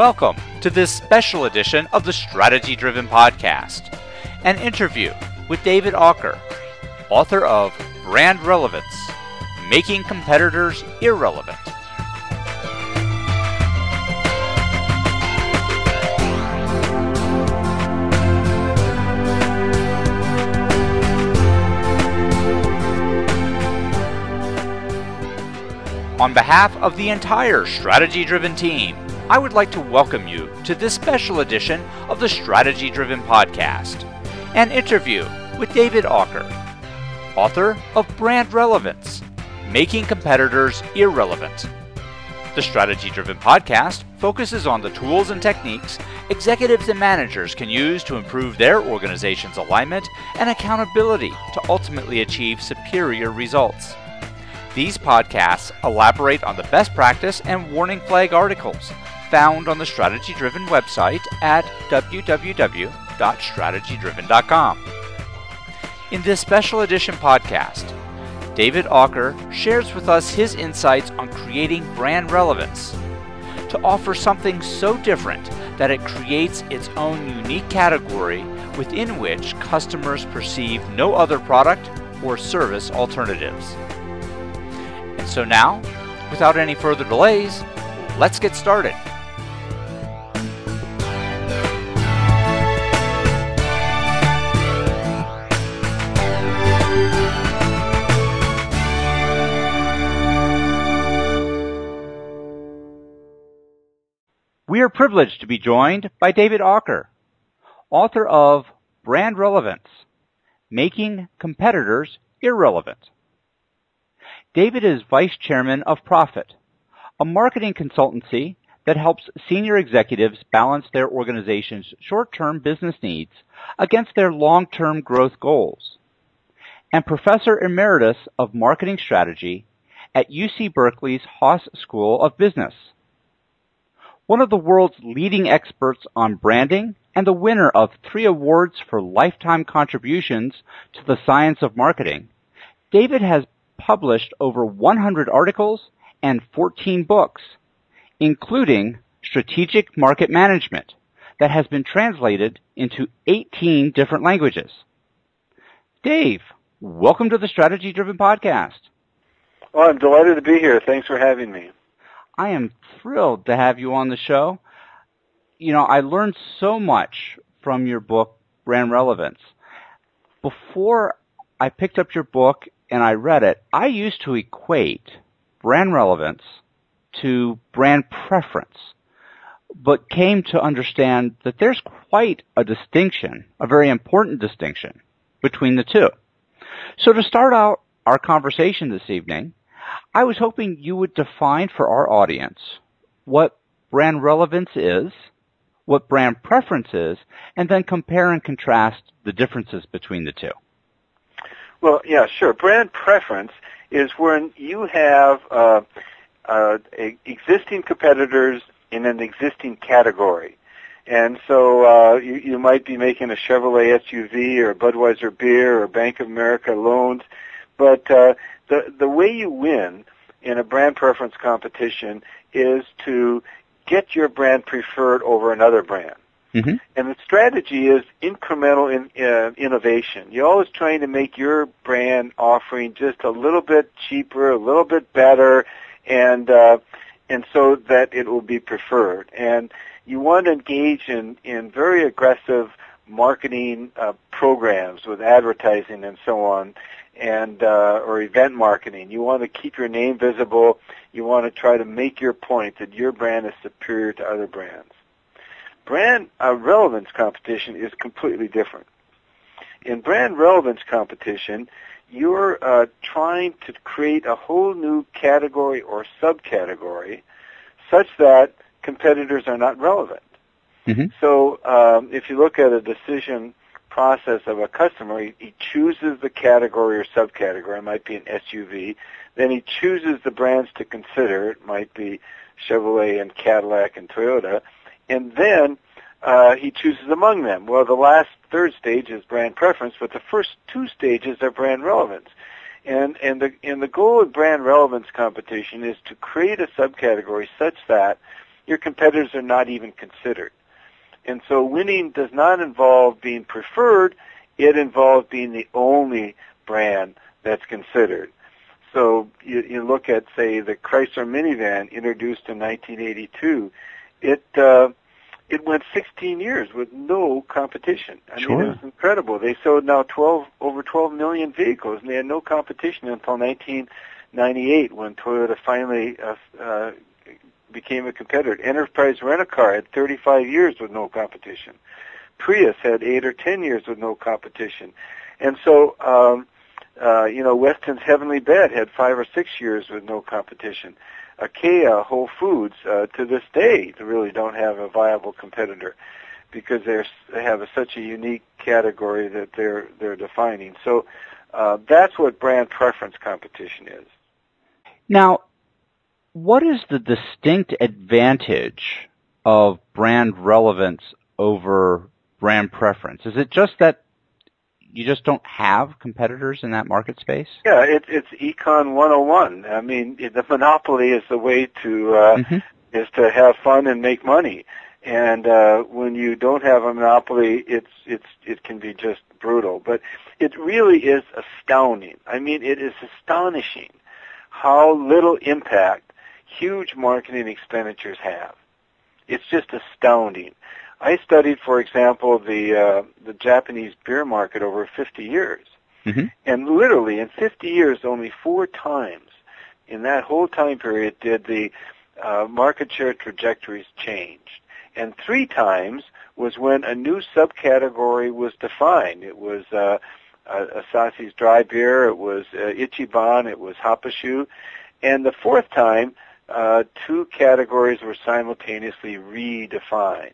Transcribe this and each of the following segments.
Welcome to this special edition of the Strategy Driven Podcast, an interview with David Aaker, author of Brand Relevance Making Competitors Irrelevant. On behalf of the entire strategy driven team, I would like to welcome you to this special edition of the Strategy Driven Podcast, an interview with David Aaker, author of Brand Relevance Making Competitors Irrelevant. The Strategy Driven Podcast focuses on the tools and techniques executives and managers can use to improve their organization's alignment and accountability to ultimately achieve superior results. These podcasts elaborate on the best practice and warning flag articles found on the Strategy Driven website at www.strategydriven.com. In this special edition podcast, David Aaker shares with us his insights on creating brand relevance to offer something so different that it creates its own unique category within which customers perceive no other product or service alternatives. And so now, without any further delays, let's get started. We are privileged to be joined by David Aaker, author of Brand Relevance Making Competitors Irrelevant. David is vice chairman of Prophet, a marketing consultancy that helps senior executives balance their organization's short-term business needs against their long-term growth goals, and professor emeritus of marketing strategy at UC Berkeley's Haas School of Business. One of the world's leading experts on branding and the winner of three awards for lifetime contributions to the science of marketing, David has published over 100 articles and 14 books, including Strategic Market Management, that has been translated into 18 different languages. Dave, welcome to the Strategy Driven Podcast. Well, I'm delighted to be here. Thanks for having me. I am thrilled to have you on the show. You know, I learned so much from your book, Brand Relevance. Before I picked up your book and I read it, I used to equate brand relevance to brand preference, but came to understand that there's quite a distinction, a very important distinction between the two. So to start out our conversation this evening, I was hoping you would define for our audience what brand relevance is, what brand preference is, and then compare and contrast the differences between the two. Well, yeah, sure. Brand preference is when you have uh, uh, existing competitors in an existing category. And so uh, you, you might be making a Chevrolet SUV or Budweiser beer or Bank of America loans, but uh, the the way you win in a brand preference competition is to get your brand preferred over another brand. Mm-hmm. And the strategy is incremental in, uh, innovation. You're always trying to make your brand offering just a little bit cheaper, a little bit better, and uh, and so that it will be preferred. And you want to engage in in very aggressive marketing uh, programs with advertising and so on, and uh, or event marketing. You want to keep your name visible. You want to try to make your point that your brand is superior to other brands brand uh, relevance competition is completely different. In brand relevance competition, you're uh, trying to create a whole new category or subcategory such that competitors are not relevant. Mm-hmm. So um, if you look at a decision process of a customer, he, he chooses the category or subcategory. It might be an SUV. Then he chooses the brands to consider. It might be Chevrolet and Cadillac and Toyota and then uh, he chooses among them. Well, the last third stage is brand preference, but the first two stages are brand relevance. And and the and the goal of brand relevance competition is to create a subcategory such that your competitors are not even considered. And so winning does not involve being preferred, it involves being the only brand that's considered. So you, you look at, say, the Chrysler minivan introduced in 1982. It uh, it went 16 years with no competition. I sure. mean, it was incredible. They sold now 12 over 12 million vehicles, and they had no competition until 1998 when Toyota finally uh, uh, became a competitor. Enterprise Rent-A-Car had 35 years with no competition. Prius had eight or 10 years with no competition, and so. Um, uh, you know, Westin's Heavenly Bed had five or six years with no competition. IKEA, Whole Foods, uh, to this day, really don't have a viable competitor because they have a, such a unique category that they're they're defining. So uh, that's what brand preference competition is. Now, what is the distinct advantage of brand relevance over brand preference? Is it just that you just don't have competitors in that market space? Yeah, it, it's econ 101. I mean, the monopoly is the way to uh, mm-hmm. is to have fun and make money. And uh, when you don't have a monopoly, it's it's it can be just brutal. But it really is astounding. I mean, it is astonishing how little impact huge marketing expenditures have. It's just astounding. I studied, for example, the uh, the Japanese beer market over 50 years, mm-hmm. and literally in 50 years, only four times in that whole time period did the uh, market share trajectories change, and three times was when a new subcategory was defined. It was uh, Asahi's dry beer, it was uh, Ichiban, it was Happoshu, and the fourth time, uh, two categories were simultaneously redefined.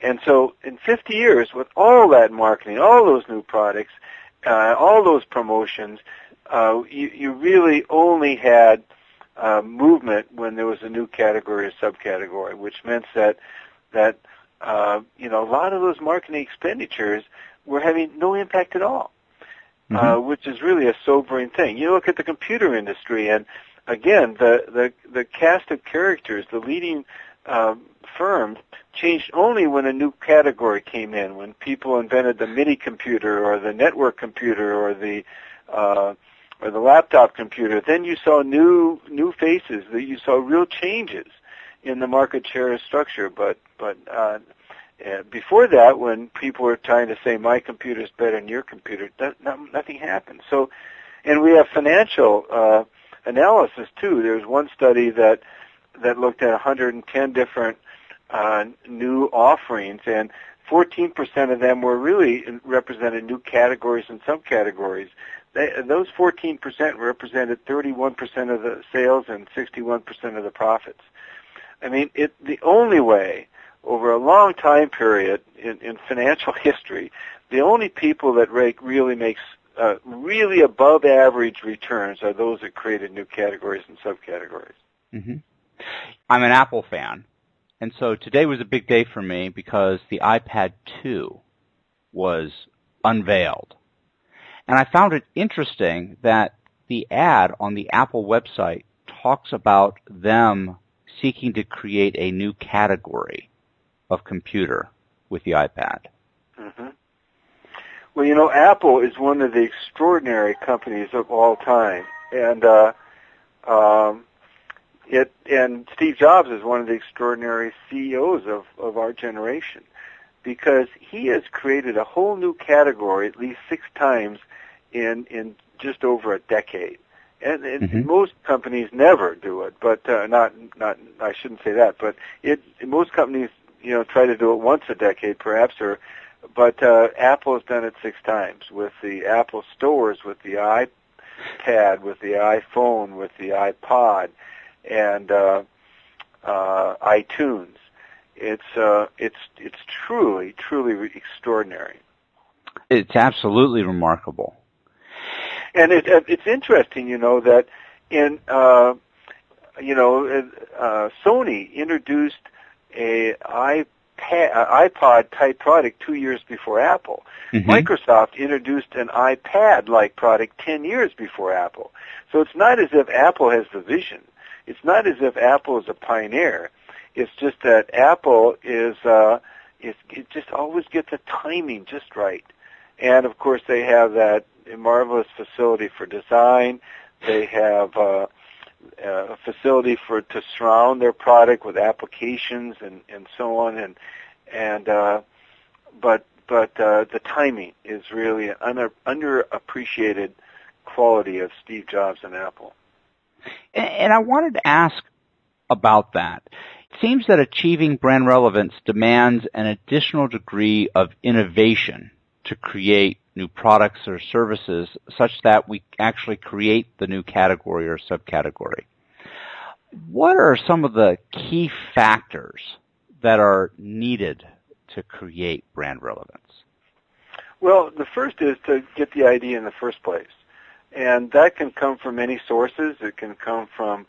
And so in 50 years, with all that marketing, all those new products, uh, all those promotions, uh, you, you really only had uh, movement when there was a new category or subcategory, which meant that that uh, you know a lot of those marketing expenditures were having no impact at all, mm-hmm. uh, which is really a sobering thing. You look at the computer industry, and again, the the the cast of characters, the leading um, firms changed only when a new category came in, when people invented the mini computer or the network computer or the uh, or the laptop computer. Then you saw new new faces. That you saw real changes in the market share structure. But but uh, uh, before that, when people were trying to say my computer is better than your computer, that, not, nothing happened. So, and we have financial uh, analysis too. There's one study that that looked at 110 different uh, new offerings, and 14% of them were really represented new categories and subcategories. Those 14% represented 31% of the sales and 61% of the profits. I mean, it, the only way over a long time period in, in financial history, the only people that really makes uh, really above average returns are those that created new categories and subcategories. Mm-hmm. I'm an Apple fan, and so today was a big day for me because the iPad 2 was unveiled. And I found it interesting that the ad on the Apple website talks about them seeking to create a new category of computer with the iPad. Well, you know, Apple is one of the extraordinary companies of all time, and uh, um, it and Steve Jobs is one of the extraordinary CEOs of of our generation because he has created a whole new category at least six times in in just over a decade. And, and mm-hmm. most companies never do it, but uh, not not I shouldn't say that, but it most companies you know try to do it once a decade perhaps or but uh, Apple has done it six times with the Apple stores, with the iPad, with the iPhone, with the iPod, and uh, uh, iTunes. It's uh, it's it's truly truly extraordinary. It's absolutely remarkable. And it, it's interesting, you know, that in uh, you know uh, Sony introduced a iPad, iPod type product two years before Apple. Mm-hmm. Microsoft introduced an iPad like product ten years before Apple. So it's not as if Apple has the vision. It's not as if Apple is a pioneer. It's just that Apple is uh, it, it just always gets the timing just right, and of course they have that marvelous facility for design. They have uh, a facility for to surround their product with applications and and so on and and uh, but but uh, the timing is really an under, underappreciated quality of Steve Jobs and Apple. And I wanted to ask about that. It seems that achieving brand relevance demands an additional degree of innovation to create new products or services such that we actually create the new category or subcategory. What are some of the key factors that are needed to create brand relevance? Well, the first is to get the idea in the first place. And that can come from many sources. It can come from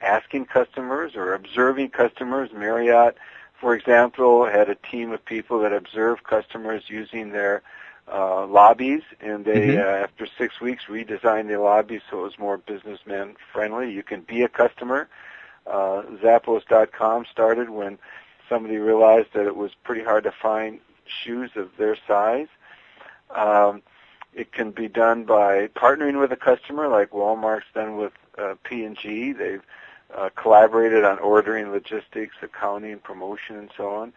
asking customers or observing customers. Marriott, for example, had a team of people that observed customers using their uh, lobbies, and they, mm-hmm. uh, after six weeks, redesigned the lobbies so it was more businessman friendly. You can be a customer. Uh, Zappos.com started when somebody realized that it was pretty hard to find shoes of their size. Um, it can be done by partnering with a customer, like Walmart's done with uh, P&G. They've uh, collaborated on ordering, logistics, accounting, promotion, and so on.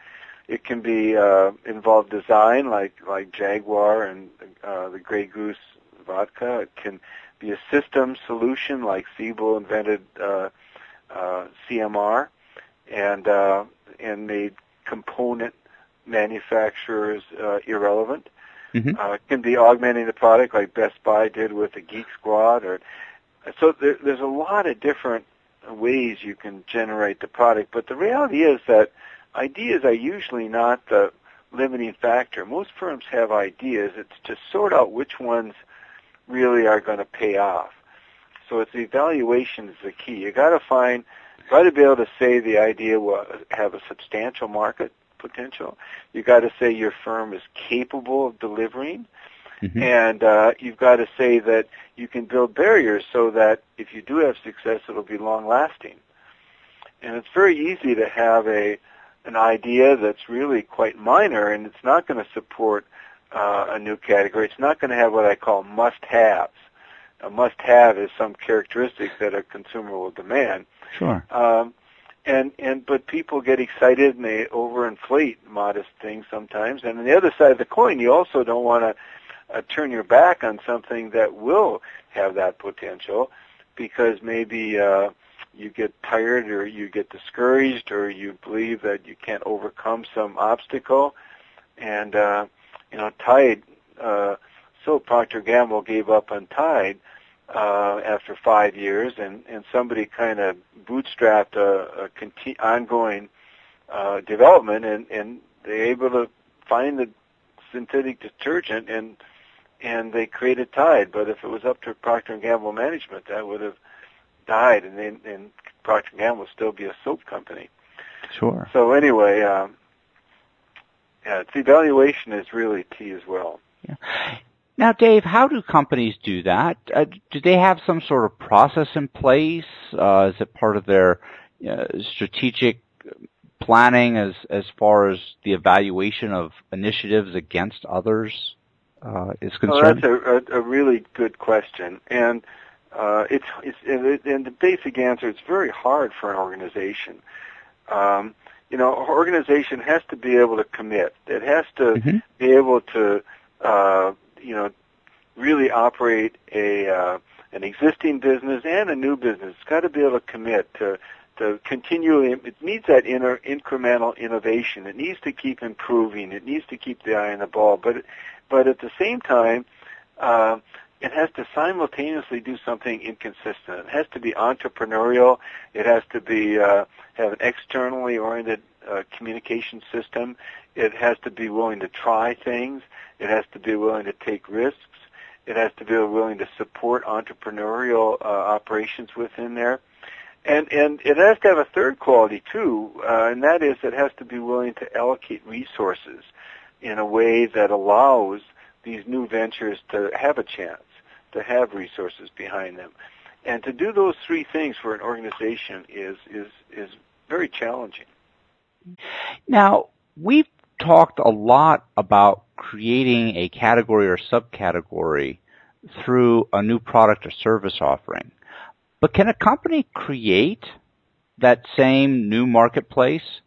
It can be uh, involve design, like like Jaguar and uh, the Grey Goose vodka. It can be a system solution, like Siebel invented uh, uh, CMR, and uh, and made component manufacturers uh, irrelevant. Mm-hmm. Uh, it can be augmenting the product like Best Buy did with the Geek Squad, or so there, there's a lot of different ways you can generate the product. But the reality is that ideas are usually not the limiting factor. Most firms have ideas. It's to sort out which ones really are going to pay off. So it's the evaluation is the key. You got to find, got to be able to say the idea will have a substantial market potential. You got to say your firm is capable of delivering, mm-hmm. and uh, you've got to say that you can build barriers so that if you do have success, it'll be long lasting. And it's very easy to have a an idea that's really quite minor, and it's not going to support uh, a new category. It's not going to have what I call must-haves. A must-have is some characteristic that a consumer will demand. Sure. Um, and and but people get excited and they overinflate modest things sometimes. And on the other side of the coin, you also don't want to uh, turn your back on something that will have that potential, because maybe uh, you get tired or you get discouraged or you believe that you can't overcome some obstacle. And uh, you know, Tide. Uh, so Procter Gamble gave up on Tide uh, after five years, and, and somebody kind of bootstrapped a, a conti- ongoing uh, development, and, and they're able to find the synthetic detergent, and and they created Tide. But if it was up to Procter and Gamble management, that would have died, and then and Procter Gamble would still be a soap company. Sure. So anyway, um, yeah, its evaluation is really key as well. Yeah. Now, Dave, how do companies do that? Uh, do they have some sort of process in place? Uh, is it part of their uh, strategic planning as as far as the evaluation of initiatives against others uh, is concerned? Well, that's a, a, a, really good question, and uh, it's it's and the basic answer it's very hard for an organization. Um, you know, an organization has to be able to commit. It has to mm-hmm. be able to uh, you know, really operate a uh, an existing business and a new business. It's got to be able to commit to to continually. It needs that inner incremental innovation. It needs to keep improving. It needs to keep the eye on the ball. But but at the same time, uh, it has to simultaneously do something inconsistent. It has to be entrepreneurial. It has to be uh, have an externally oriented uh, communication system. It has to be willing to try things. It has to be willing to take risks. It has to be willing to support entrepreneurial uh, operations within there. And, and it has to have a third quality too, uh, and that is it has to be willing to allocate resources in a way that allows these new ventures to have a chance, to have resources behind them. And to do those three things for an organization is, is, is very challenging. Now, we've talked a lot about creating a category or subcategory through a new product or service offering. But can a company create that same new marketplace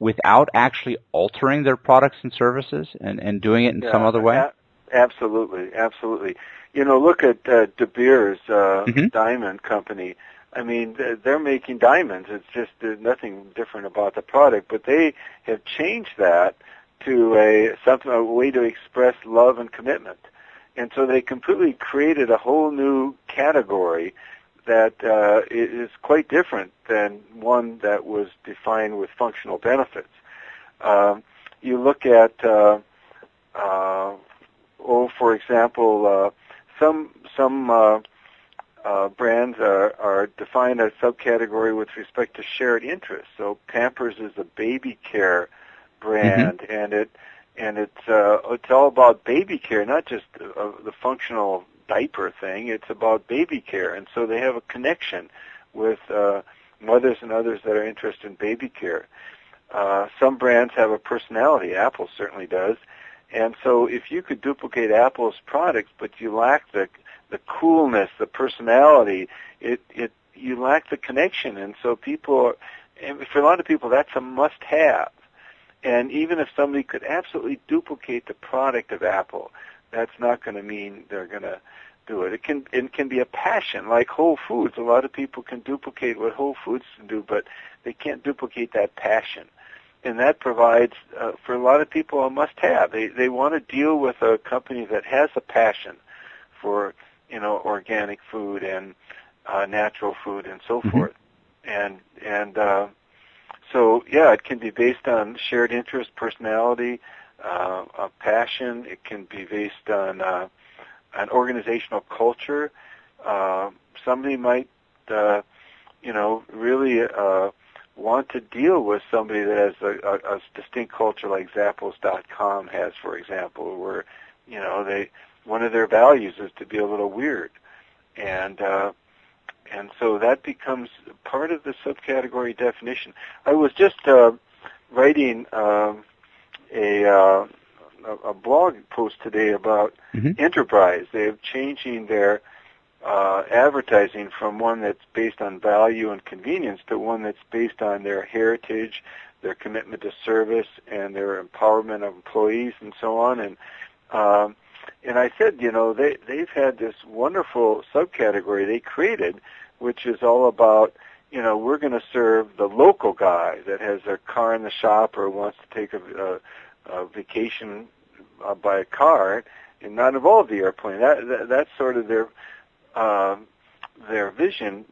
without actually altering their products and services and, and doing it in yeah, some other way? Absolutely, absolutely. You know, look at uh, De Beers uh, mm-hmm. Diamond Company. I mean, they're making diamonds. It's just there's nothing different about the product, but they have changed that to a something a way to express love and commitment. And so they completely created a whole new category that uh, is quite different than one that was defined with functional benefits. Um, you look at, uh, uh, oh, for example, uh, some some uh, uh, brands are, are defined as subcategory with respect to shared interests. So Pampers is a baby care brand, mm-hmm. and it and it's uh, it's all about baby care, not just uh, the functional diaper thing. It's about baby care, and so they have a connection with uh, mothers and others that are interested in baby care. Uh, some brands have a personality. Apple certainly does, and so if you could duplicate Apple's products, but you lack the the coolness, the personality, it it you lack the connection, and so people, and for a lot of people, that's a must-have. And even if somebody could absolutely duplicate the product of Apple, that's not going to mean they're going to do it. It can it can be a passion, like Whole Foods. A lot of people can duplicate what Whole Foods can do, but they can't duplicate that passion. And that provides uh, for a lot of people a must-have. They they want to deal with a company that has a passion for you know organic food and uh, natural food and so mm-hmm. forth. And and uh, so yeah, it can be based on shared interest, personality, uh, a passion. It can be based on uh, an organizational culture. Uh, somebody might, uh, you know, really uh, want to deal with somebody that has a, a, a distinct culture like Zappos.com has, for example, where you know they one of their values is to be a little weird, and uh, and so that becomes part of the subcategory definition. I was just uh, writing um, a, uh, a blog post today about mm-hmm. enterprise. They're changing their uh, advertising from one that's based on value and convenience to one that's based on their heritage, their commitment to service, and their empowerment of employees, and so on. And um, and I said, you know, they they've had this wonderful subcategory they created, which is all about, you know, we're going to serve the local guy that has a car in the shop or wants to take a, a, a vacation uh, by a car and not involve the airplane. That, that that's sort of their uh, their vision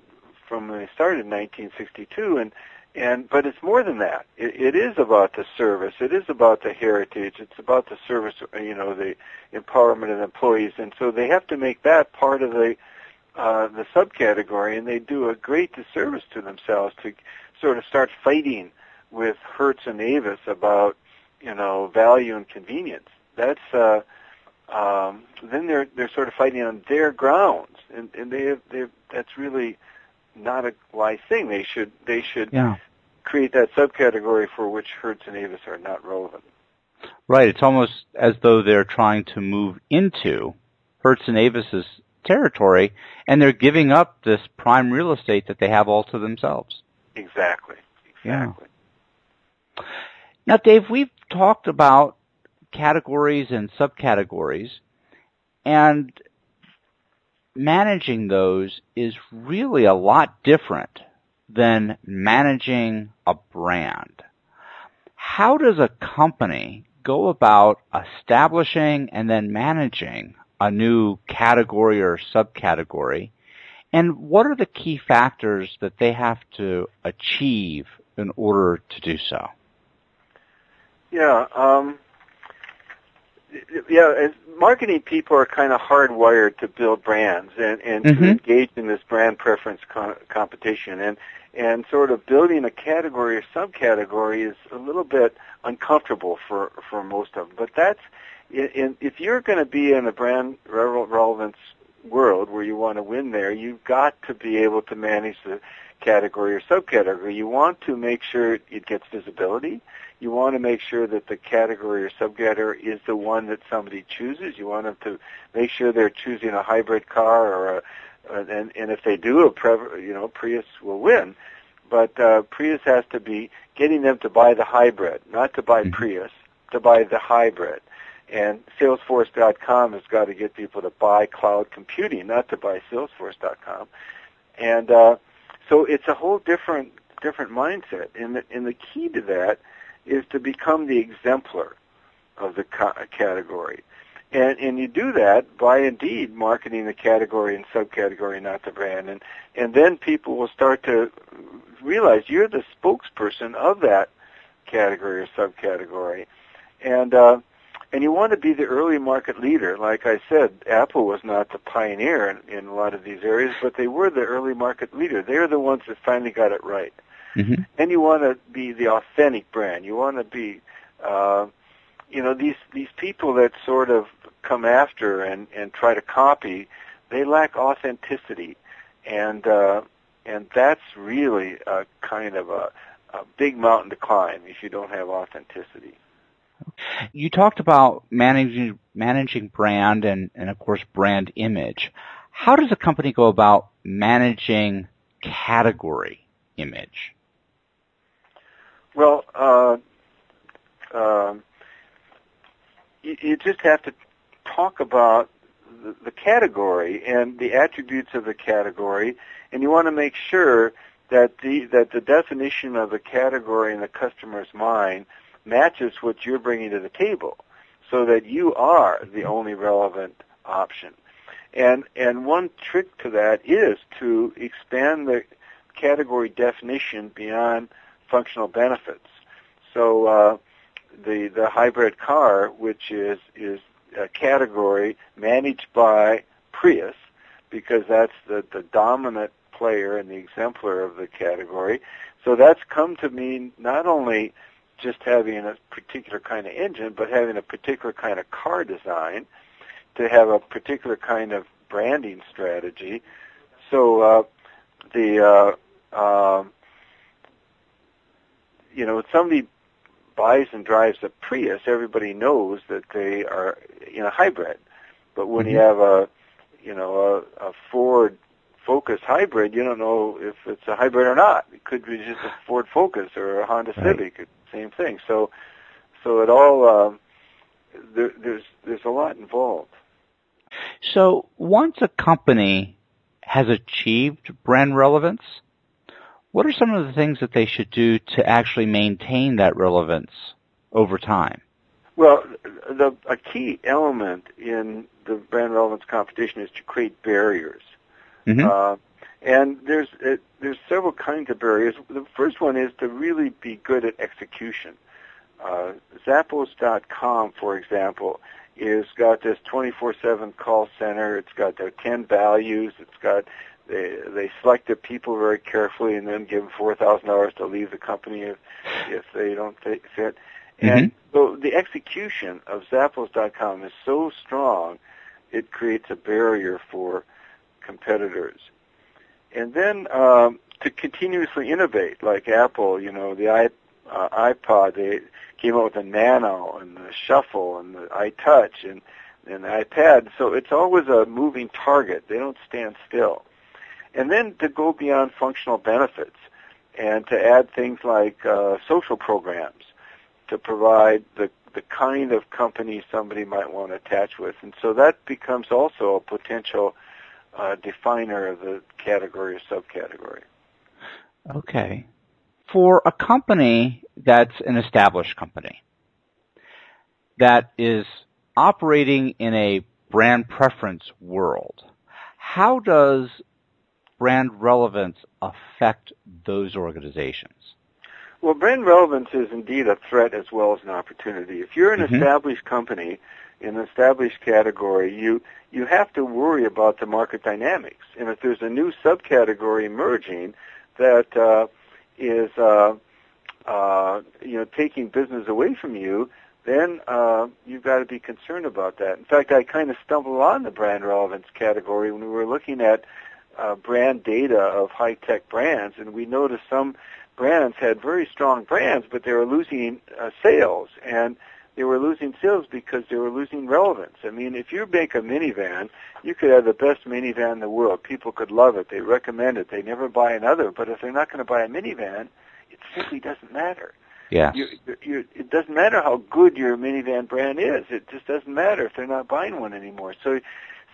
from when they started in 1962, and and but it's more than that. It, it is about the service. It is about the heritage. It's about the service. You know, the empowerment of the employees, and so they have to make that part of the uh, the subcategory, and they do a great disservice to themselves to sort of start fighting with Hertz and Avis about you know value and convenience. That's uh, um, then they're they're sort of fighting on their grounds, and and they have they that's really not a wise thing. They should they should yeah. create that subcategory for which Hertz and Avis are not relevant. Right. It's almost as though they're trying to move into Hertz and Avis's territory, and they're giving up this prime real estate that they have all to themselves. Exactly. Exactly. Yeah. Now, Dave, we've talked about categories and subcategories, and managing those is really a lot different than managing a brand. How does a company go about establishing and then managing a new category or subcategory? And what are the key factors that they have to achieve in order to do so? Yeah, um, yeah, marketing people are kind of hardwired to build brands and, and mm-hmm. to engage in this brand preference co- competition. And and sort of building a category or subcategory is a little bit uncomfortable for for most of them. But that's in, in, if you're going to be in a brand relevance world where you want to win there, you've got to be able to manage the category or subcategory. You want to make sure it gets visibility. You want to make sure that the category or subcategory is the one that somebody chooses. You want them to make sure they're choosing a hybrid car or a, and, and if they do, a you know, Prius will win. But uh, Prius has to be getting them to buy the hybrid, not to buy mm-hmm. Prius, to buy the hybrid. And Salesforce.com has got to get people to buy cloud computing, not to buy Salesforce.com. And uh, so it's a whole different different mindset. And the, and the key to that is to become the exemplar of the ca- category. And, and you do that by indeed marketing the category and subcategory, not the brand. And, and then people will start to realize you're the spokesperson of that category or subcategory. And, uh, and you want to be the early market leader. Like I said, Apple was not the pioneer in, in a lot of these areas, but they were the early market leader. They're the ones that finally got it right. Mm-hmm. And you want to be the authentic brand. You want to be, uh, you know, these these people that sort of come after and and try to copy, they lack authenticity, and uh, and that's really a kind of a, a big mountain to climb if you don't have authenticity. You talked about managing managing brand and, and of course brand image. How does a company go about managing category image? Well, uh, uh, you, you, just have to talk about the, the category and the attributes of the category, and you want to make sure that the that the definition of the category in the customer's mind matches what you're bringing to the table so that you are the only relevant option. And and one trick to that is to expand the category definition beyond functional benefits. So uh, the the hybrid car, which is is a category managed by Prius, because that's the the dominant player and the exemplar of the category. So that's come to mean not only just having a particular kind of engine, but having a particular kind of car design, to have a particular kind of branding strategy. So uh, the uh, um, you know, when somebody buys and drives a Prius, everybody knows that they are in a hybrid. But when mm-hmm. you have a, you know, a, a Ford Focus hybrid, you don't know if it's a hybrid or not. It could be just a Ford Focus or a Honda right. Civic same thing. So, so it all um, there, there's there's a lot involved. So once a company has achieved brand relevance, what are some of the things that they should do to actually maintain that relevance over time? Well, the, a key element in the brand relevance competition is to create barriers. Mm-hmm. Uh, and there's it, there's several kinds of barriers. The first one is to really be good at execution. Uh, Zappos.com, for example, is got this 24/7 call center. It's got their 10 values. It's got they they select the people very carefully and then give them four thousand dollars to leave the company if if they don't fit. Mm-hmm. And so the execution of Zappos.com is so strong, it creates a barrier for competitors and then um, to continuously innovate, like Apple, you know, the i uh, iPod, they came out with the Nano and the Shuffle and the iTouch and and the iPad. So it's always a moving target. They don't stand still. And then to go beyond functional benefits and to add things like uh, social programs to provide the the kind of company somebody might want to attach with. And so that becomes also a potential uh, definer of the category or subcategory. Okay. For a company that's an established company that is operating in a brand preference world, how does brand relevance affect those organizations? Well, brand relevance is indeed a threat as well as an opportunity. If you're an mm-hmm. established company in an established category, you you have to worry about the market dynamics. And if there's a new subcategory emerging that uh, is uh, uh, you know taking business away from you, then uh, you've got to be concerned about that. In fact, I kind of stumbled on the brand relevance category when we were looking at uh, brand data of high-tech brands, and we noticed some brands had very strong brands, but they were losing uh, sales, and they were losing sales because they were losing relevance. I mean, if you make a minivan, you could have the best minivan in the world. People could love it. They recommend it. They never buy another. But if they're not going to buy a minivan, it simply doesn't matter. Yeah. You, you, it doesn't matter how good your minivan brand is. It just doesn't matter if they're not buying one anymore. So,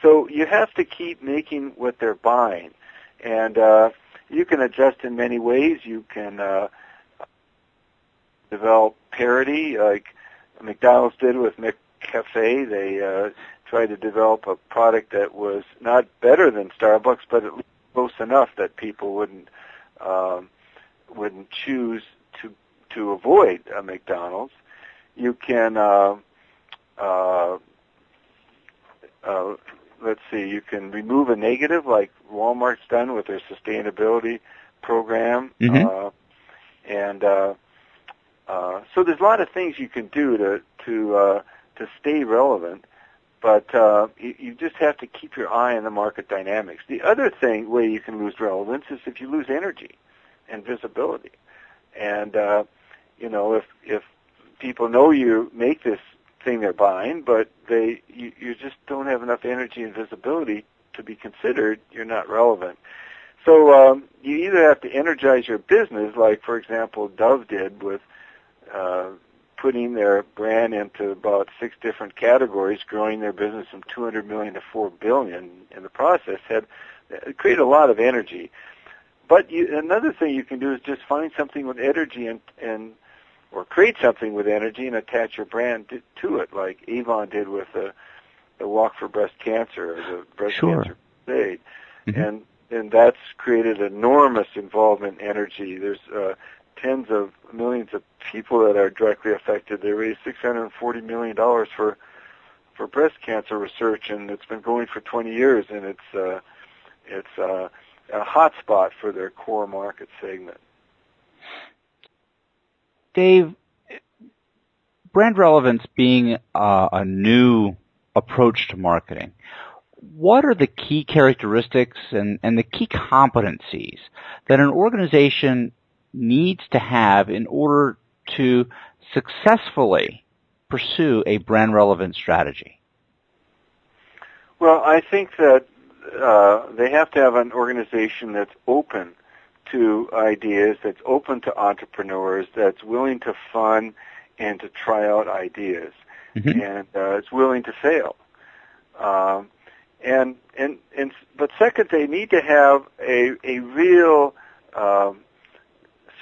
so you have to keep making what they're buying, and uh, you can adjust in many ways. You can uh, develop parity, like McDonald's did with McCafe. They uh, tried to develop a product that was not better than Starbucks, but at least close enough that people wouldn't um, wouldn't choose to to avoid a McDonald's. You can uh, uh, uh, let's see, you can remove a negative like Walmart's done with their sustainability program, Mhm. uh, and uh, uh, so there's a lot of things you can do to to uh, to stay relevant, but uh, you, you just have to keep your eye on the market dynamics. The other thing way you can lose relevance is if you lose energy and visibility, and uh, you know if if people know you make this thing they're buying, but they you, you just don't have enough energy and visibility to be considered, you're not relevant. So um, you either have to energize your business, like for example Dove did with uh, putting their brand into about six different categories, growing their business from 200 million to 4 billion in the process, had created a lot of energy. But you, another thing you can do is just find something with energy and and or create something with energy and attach your brand to, to it, like Avon did with the the Walk for Breast Cancer or the Breast Sure. Cancer Crusade, Mhm. and and that's created enormous involvement energy. There's uh, tens of millions of people that are directly affected. They raised 640 million dollars for for breast cancer research, and it's been going for 20 years, and it's uh, it's uh, a hot spot for their core market segment. Dave, brand relevance being uh, a new approach to marketing, what are the key characteristics and, and the key competencies that an organization needs to have in order to successfully pursue a brand relevant strategy? Well, I think that uh, they have to have an organization that's open to ideas, that's open to entrepreneurs, that's willing to fund and to try out ideas, Mhm. and uh, is willing to fail. Um, and and and but second, they need to have a a real um,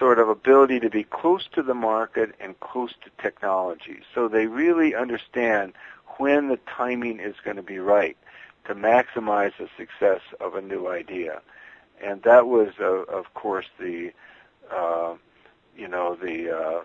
sort of ability to be close to the market and close to technology. So they really understand when the timing is going to be right to maximize the success of a new idea. And that was, uh, of course, the uh, you know the, uh,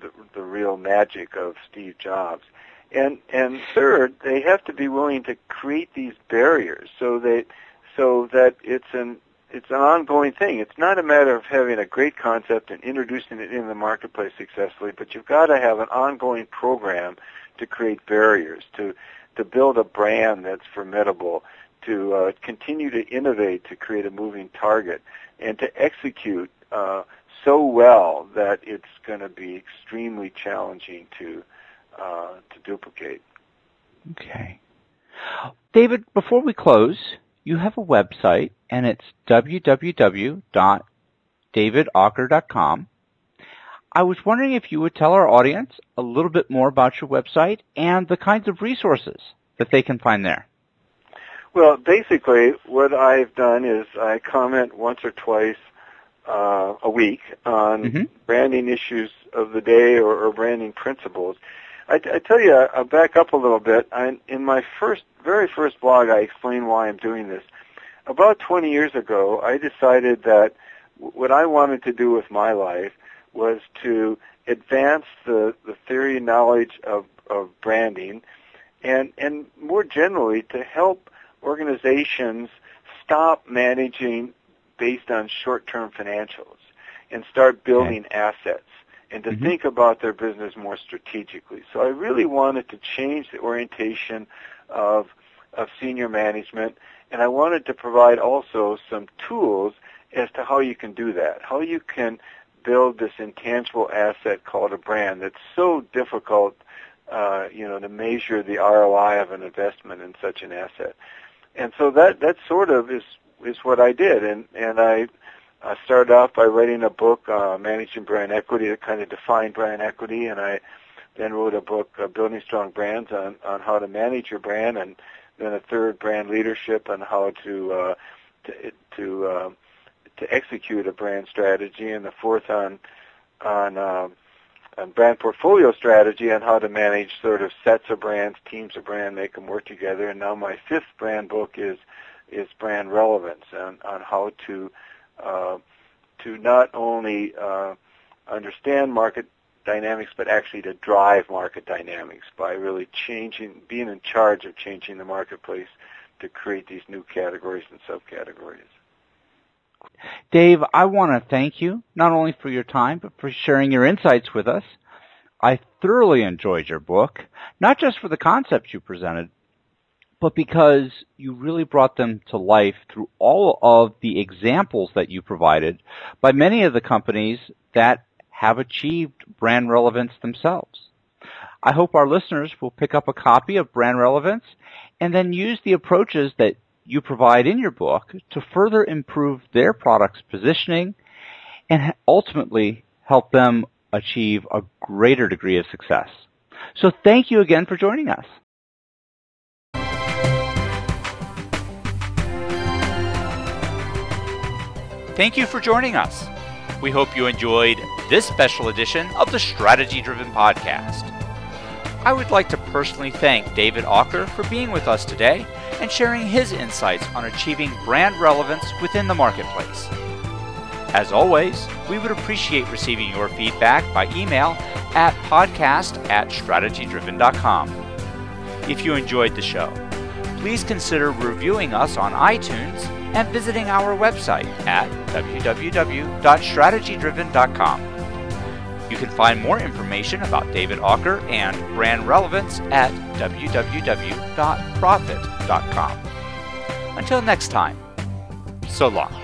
the the real magic of Steve Jobs. And and third, they have to be willing to create these barriers so that so that it's an it's an ongoing thing. It's not a matter of having a great concept and introducing it in the marketplace successfully, but you've got to have an ongoing program to create barriers, to to build a brand that's formidable, to uh, continue to innovate to create a moving target, and to execute uh, so well that it's going to be extremely challenging to uh, to duplicate. Okay. David, before we close, you have a website and it's www.davidaaker.com. I was wondering if you would tell our audience a little bit more about your website and the kinds of resources that they can find there. Well, basically, what I've done is I comment once or twice uh, a week on Mhm. branding issues of the day or, or branding principles. I, I tell you, I'll back up a little bit. I, in my first, very first blog, I explain why I'm doing this. About 20 years ago, I decided that w- what I wanted to do with my life was to advance the, the theory and knowledge of, of branding and, and more generally to help organizations stop managing based on short-term financials and start building assets and to Mhm. think about their business more strategically. So I really wanted to change the orientation of of senior management And I wanted to provide also some tools as to how you can do that, how you can build this intangible asset called a brand that's so difficult, uh, you know, to measure the ROI of an investment in such an asset. And so that that sort of is is what I did, and and I I started off by writing a book, uh, Managing Brand Equity, that kind of defined brand equity, and I then wrote a book, uh, Building Strong Brands, on, on how to manage your brand, and then a third, Brand Leadership, on how to uh, to to, uh, to execute a brand strategy, and the fourth on on, uh, on brand portfolio strategy on how to manage sort of sets of brands, teams of brand, make them work together. And now my fifth brand book is is brand relevance on, on how to uh, to not only uh, understand market dynamics, but actually to drive market dynamics by really changing, being in charge of changing the marketplace to create these new categories and subcategories. Dave, I want to thank you not only for your time, but for sharing your insights with us. I thoroughly enjoyed your book, not just for the concepts you presented, but because you really brought them to life through all of the examples that you provided by many of the companies that have achieved brand relevance themselves. I hope our listeners will pick up a copy of Brand Relevance and then use the approaches that you provide in your book to further improve their product's positioning and ultimately help them achieve a greater degree of success. So thank you again for joining us. Thank you for joining us. We hope you enjoyed this special edition of the Strategy Driven Podcast. I would like to personally thank David Aaker for being with us today and sharing his insights on achieving brand relevance within the marketplace. As always, we would appreciate receiving your feedback by email at podcast at strategydriven.com. If you enjoyed the show, please consider reviewing us on iTunes and visiting our website at www.strategydriven.com. You can find more information about David Aaker and brand relevance at www.prophet.com. Until next time, so long.